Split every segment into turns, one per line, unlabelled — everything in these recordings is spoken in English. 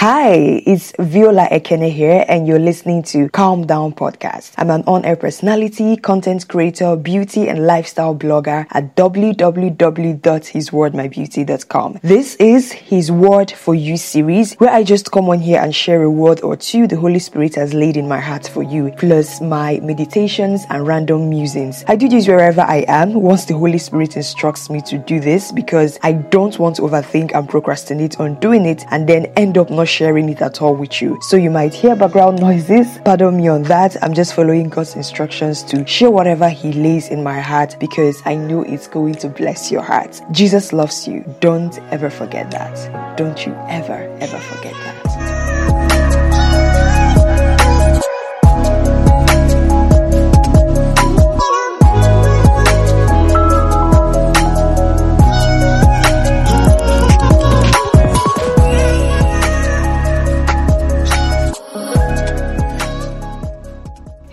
Hi, it's Viola Ekene here, and you're listening to Calm Down Podcast. I'm an on air personality, content creator, beauty, and lifestyle blogger at www.hiswordmybeauty.com. This is His Word for You series, where I just come on here and share a word or two the Holy Spirit has laid in my heart for you, plus my meditations and random musings. I do this wherever I am once the Holy Spirit instructs me to do this because I don't want to overthink and procrastinate on doing it and then end up not sharing it at all with you. So you might hear background noises. Pardon me on that. I'm just following God's instructions to share whatever He lays in my heart because I know it's going to bless your heart. Jesus loves you. Don't ever forget that. Don't you ever, ever forget that.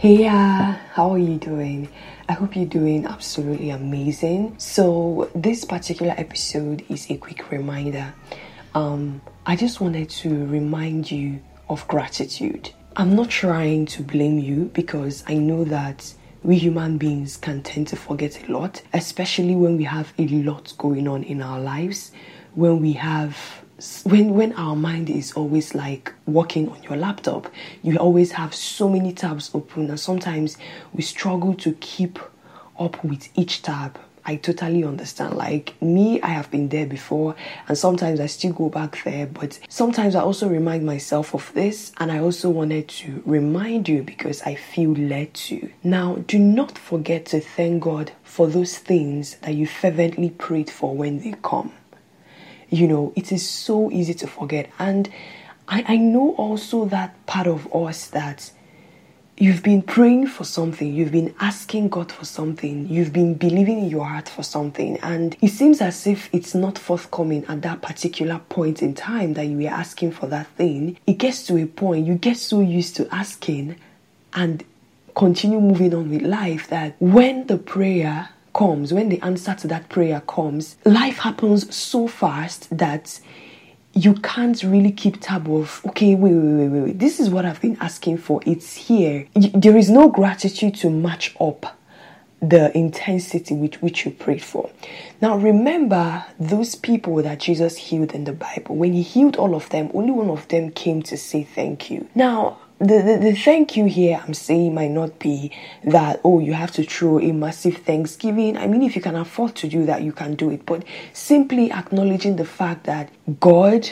Hey, yeah, how are you doing? I hope you're doing absolutely amazing. So, this particular episode is a quick reminder. Um, I just wanted to remind you of gratitude. I'm not trying to blame you because I know that we human beings can tend to forget a lot, especially when we have a lot going on in our lives, when we have when when our mind is always like working on your laptop you always have so many tabs open and sometimes we struggle to keep up with each tab I totally understand. Like me, I have been there before, and sometimes I still go back there, but sometimes I also remind myself of this, and I also wanted to remind you because I feel led to. Now, do not forget to thank God for those things that you fervently prayed for when they come you know, it is so easy to forget. And I, I know also that part of us that you've been praying for something, you've been asking God for something, you've been believing in your heart for something, and it seems as if it's not forthcoming at that particular point in time that you were asking for that thing. It gets to a point, you get so used to asking and continue moving on with life that when the prayer comes, when the answer to that prayer comes, life happens so fast that you can't really keep tab of, okay, wait, wait, wait, wait. This is what I've been asking for. It's here. There is no gratitude to match up the intensity with which you prayed for. Now, remember those people that Jesus healed in the Bible. When he healed all of them, only one of them came to say thank you. Now, the, the, the thank you here I'm saying might not be that, oh, you have to throw a massive thanksgiving. I mean, if you can afford to do that, you can do it. But simply acknowledging the fact that God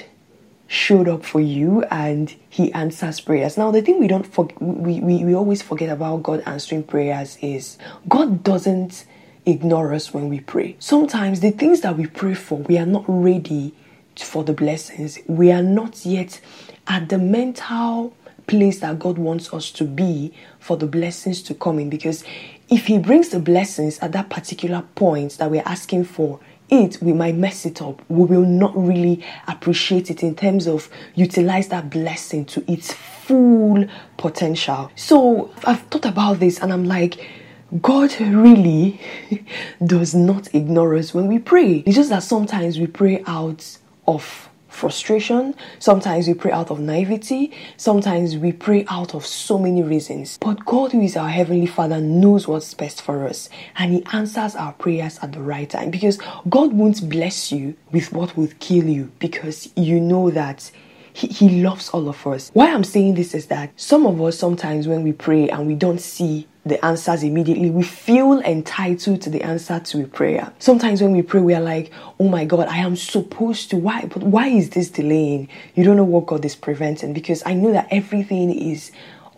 showed up for you and he answers prayers. Now, the thing we don't forget, we, we, we always forget about God answering prayers is God doesn't ignore us when we pray. Sometimes the things that we pray for, we are not ready for the blessings. We are not yet at the mental place that God wants us to be for the blessings to come in. Because if He brings the blessings at that particular point that we're asking for, it we might mess it up. We will not really appreciate it in terms of utilize that blessing to its full potential. So I've thought about this and I'm like, God really does not ignore us when we pray. It's just that sometimes we pray out of frustration. Sometimes we pray out of naivety. Sometimes we pray out of so many reasons. But God, who is our Heavenly Father, knows what's best for us and He answers our prayers at the right time because God won't bless you with what would kill you because you know that. He, he loves all of us. Why I'm saying this is that some of us sometimes when we pray and we don't see the answers immediately, we feel entitled to the answer to a prayer. Sometimes when we pray, we are like, oh my God, I am supposed to. Why? But why is this delaying? You don't know what God is preventing because I know that everything is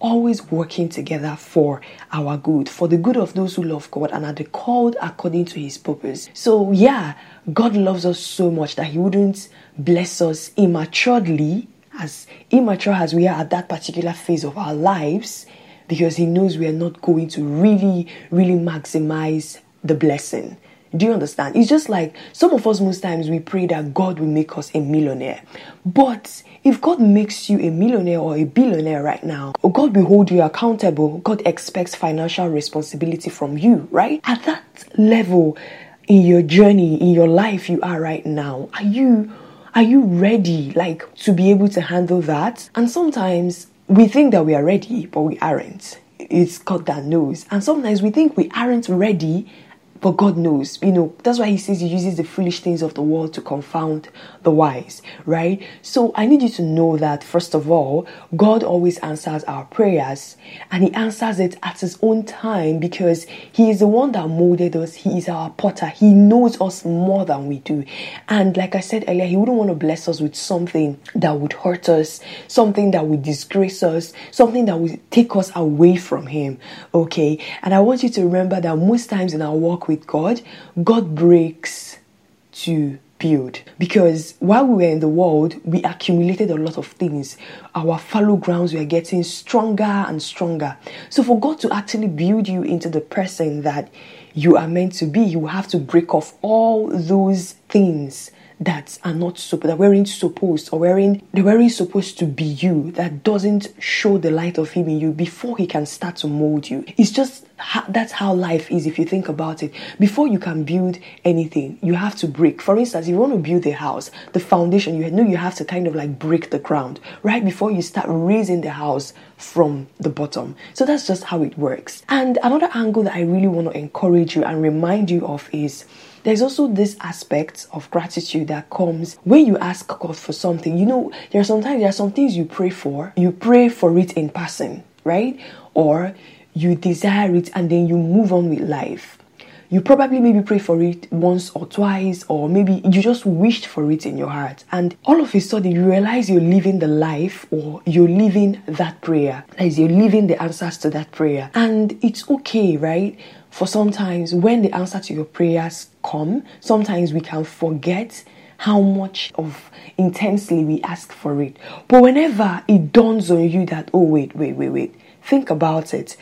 always working together for our good, for the good of those who love God and are the called according to his purpose. So, yeah, God loves us so much that he wouldn't bless us immaturely, as immature as we are at that particular phase of our lives because he knows we are not going to really, really maximize the blessing. Do you understand? It's just like some of us, most times, we pray that God will make us a millionaire. But if God makes you a millionaire or a billionaire right now, oh, God will hold you accountable. God expects financial responsibility from you, right? At that level in your journey, in your life you are right now, are you Are you ready, like, to be able to handle that? And sometimes we think that we are ready, but we aren't. It's God that knows. And sometimes we think we aren't ready but God knows, you know, that's why He says He uses the foolish things of the world to confound the wise, right? So I need you to know that, first of all, God always answers our prayers and He answers it at His own time because He is the one that molded us. He is our potter. He knows us more than we do. And like I said earlier, He wouldn't want to bless us with something that would hurt us, something that would disgrace us, something that would take us away from Him, okay? And I want you to remember that most times in our walk with God, God breaks to build. Because while we were in the world we accumulated a lot of things. Our fallow grounds were getting stronger and stronger. So for god to actually build you into the person that you are meant to be you have to break off all those things that are not so that weren't supposed or weren't they weren't supposed to be you that doesn't show the light of him in you before he can start to mold you. It's just that's how life is if you think about it. Before you can build anything you have to break. For instance if you want to build a house the foundation you know you have to kind of like break the ground right before you start raising the house from the bottom. So that's just how it works. And another angle that i really want to encourage you and remind you of is there's also this aspect of gratitude that comes when you ask God for something. You know, there are sometimes there are some things you pray for. You pray for it in person, right? Or you desire it and then you move on with life. You probably maybe pray for it once or twice, or maybe you just wished for it in your heart. And all of a sudden, you realize you're living the life or you're living that prayer. As you're living the answers to that prayer. And it's okay, right? For sometimes when the answer to your prayers come, sometimes we can forget how much of intensely we ask for it. But whenever it dawns on you that, oh, wait, wait, wait, wait, think about it.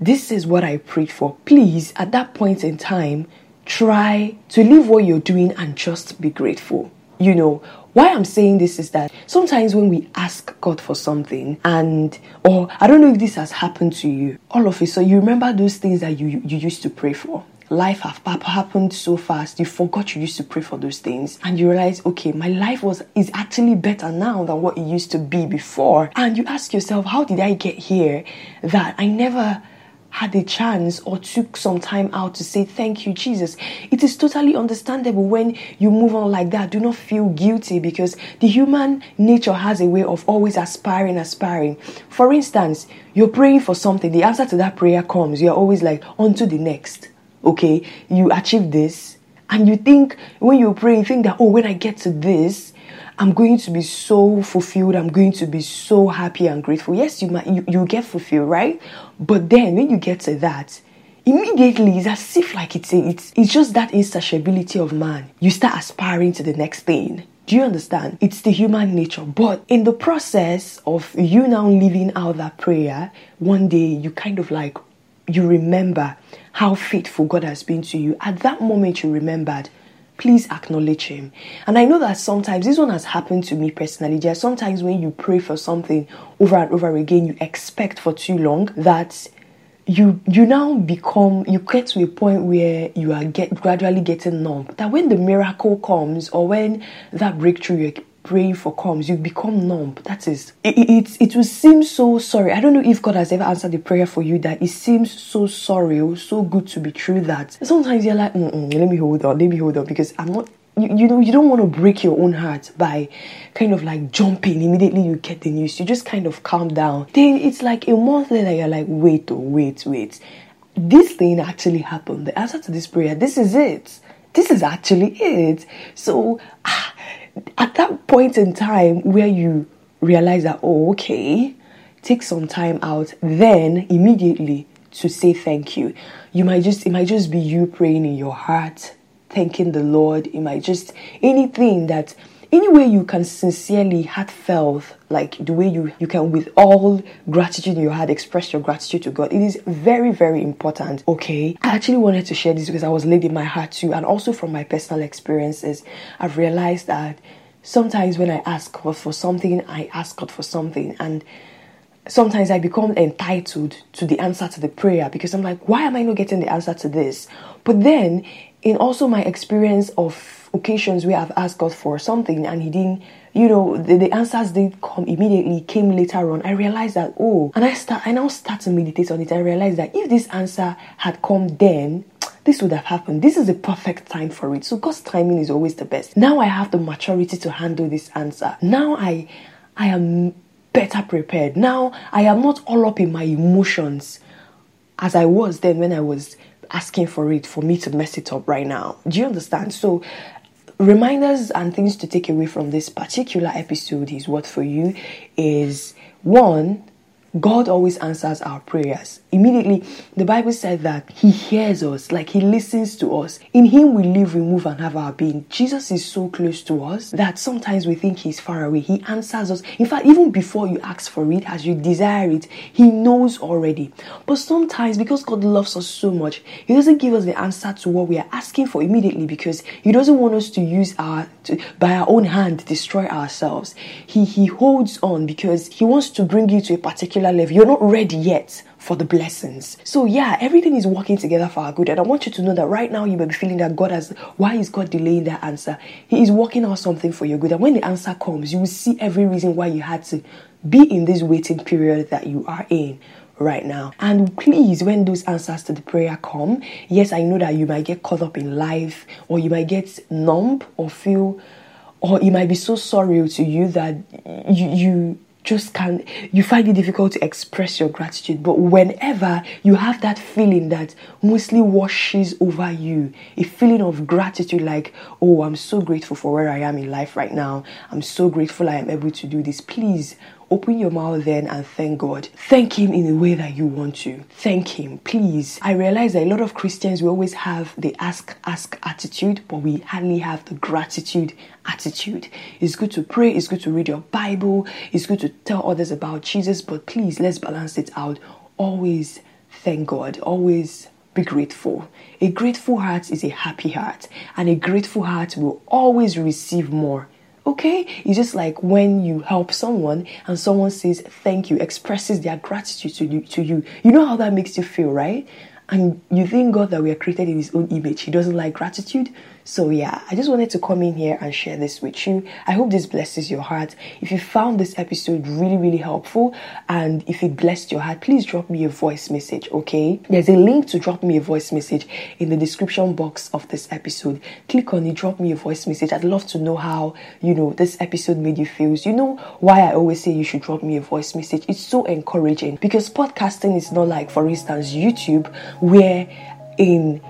This is what I prayed for. Please, at that point in time, try to leave what you're doing and just be grateful. You know, why I'm saying this is that sometimes when we ask God for something and or I don't know if this has happened to you, all of it, so you remember those things that you you used to pray for life have happened so fast. You forgot you used to pray for those things. And you realize okay my life was is actually better now than what it used to be before. And you ask yourself how did i get here that i never had a chance or took some time out to say thank you jesus. It is totally understandable when you move on like that. Do not feel guilty because the human nature has a way of always aspiring aspiring. For instance you're praying for something the answer to that prayer comes. You're always like on to the next okay, you achieve this, and you think when you pray, you think that, oh, when I get to this, I'm going to be so fulfilled. I'm going to be so happy and grateful. Yes, you might you, you get fulfilled, right? But then when you get to that, immediately it's as if like it's it's it's just that insatiability of man. You start aspiring to the next thing. Do you understand? It's the human nature. But in the process of you now living out that prayer, one day you kind of like you remember how faithful God has been to you. At that moment, you remembered. Please acknowledge Him. And I know that sometimes this one has happened to me personally. There are sometimes when you pray for something over and over again, you expect for too long that you you now become you get to a point where you are get gradually getting numb that when the miracle comes or when that breakthrough you're praying for comes, you become numb. That is, it, it, it will seem so sorry. I don't know if God has ever answered the prayer for you that it seems so sorry or so good to be true that. Sometimes you're like, let me hold on, let me hold on because I'm not you, you know you don't want to break your own heart by kind of like jumping immediately you get the news. You just kind of calm down. Then it's like a month later you're like wait oh wait wait. This thing actually happened. The answer to this prayer this is it. This is actually it. So ah, at that point in time where you realize that, oh, okay, take some time out, then immediately to say thank you. You might just, it might just be you praying in your heart, thanking the Lord. It might just, anything that, any way you can sincerely, heartfelt, like the way you, you can with all gratitude your heart express your gratitude to God. It is very, very important. Okay. I actually wanted to share this because I was laid in my heart too. And also from my personal experiences, I've realized that sometimes when I ask God for something, I ask God for something. And sometimes I become entitled to the answer to the prayer because I'm like, why am I not getting the answer to this? But then in also my experience of occasions where I've asked God for something and He didn't, you know, the, the answers didn't come immediately, came later on. I realized that, oh, and I start, I now start to meditate on it. I realized that if this answer had come then, this would have happened. This is the perfect time for it. So God's timing is always the best. Now I have the maturity to handle this answer. Now I I am better prepared. Now I am not all up in my emotions as I was then when I was asking for it for me to mess it up right now. Do you understand? So reminders and things to take away from this particular episode is what for you is one God always answers our prayers. Immediately, the Bible said that He hears us, like He listens to us. In Him we live, we move, and have our being. Jesus is so close to us that sometimes we think He's far away. He answers us. In fact, even before you ask for it, as you desire it, He knows already. But sometimes, because God loves us so much, He doesn't give us the answer to what we are asking for immediately because He doesn't want us to use our, to, by our own hand, destroy ourselves. He, he holds on because He wants to bring you to a particular particular level. You're not ready yet for the blessings. So yeah, everything is working together for our good. And I want you to know that right now you may be feeling that God has why is God delaying that answer? He is working out something for your good. And when the answer comes, you will see every reason why you had to be in this waiting period that you are in right now. And please, when those answers to the prayer come, yes, I know that you might get caught up in life or you might get numb or feel or it might be so surreal to you that you you just can't you find it difficult to express your gratitude. But whenever you have that feeling that mostly washes over you a feeling of gratitude like oh i'm so grateful for where i am in life right now. I'm so grateful i am able to do this. Please Open your mouth then and thank God. Thank Him in the way that you want to. Thank Him, please. I realize that a lot of Christians, we always have the ask, ask attitude, but we hardly have the gratitude attitude. It's good to pray, it's good to read your Bible, it's good to tell others about Jesus, but please let's balance it out. Always thank God, always be grateful. A grateful heart is a happy heart, and a grateful heart will always receive more Okay? It's just like when you help someone and someone says thank you, expresses their gratitude to you, to you. You know how that makes you feel, right? And you think God that we are created in His own image, He doesn't like gratitude. So, yeah, I just wanted to come in here and share this with you. I hope this blesses your heart. If you found this episode really, really helpful and if it blessed your heart, please drop me a voice message, okay? There's a link to drop me a voice message in the description box of this episode. Click on it, drop me a voice message. I'd love to know how, you know, this episode made you feel. You know why I always say you should drop me a voice message? It's so encouraging because podcasting is not like, for instance, YouTube, where in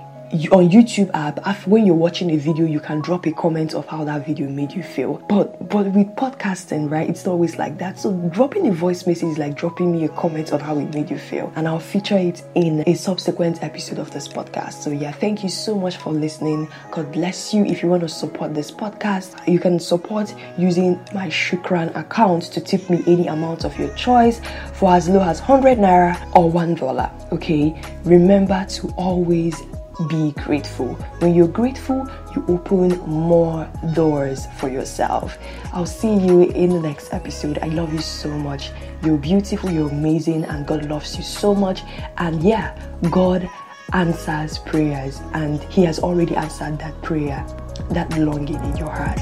on YouTube app, when you're watching a video, you can drop a comment of how that video made you feel. But but with podcasting, right, it's always like that. So dropping a voice message is like dropping me a comment of how it made you feel, and I'll feature it in a subsequent episode of this podcast. So yeah, thank you so much for listening. God bless you. If you want to support this podcast, you can support using my Shukran account to tip me any amount of your choice for as low as 100 naira or one dollar. Okay, remember to always be grateful. When you're grateful, you open more doors for yourself. I'll see you in the next episode. I love you so much. You're beautiful, you're amazing, and God loves you so much. And yeah, God answers prayers, and He has already answered that prayer, that longing in your heart.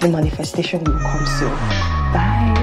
The manifestation will come soon. Bye.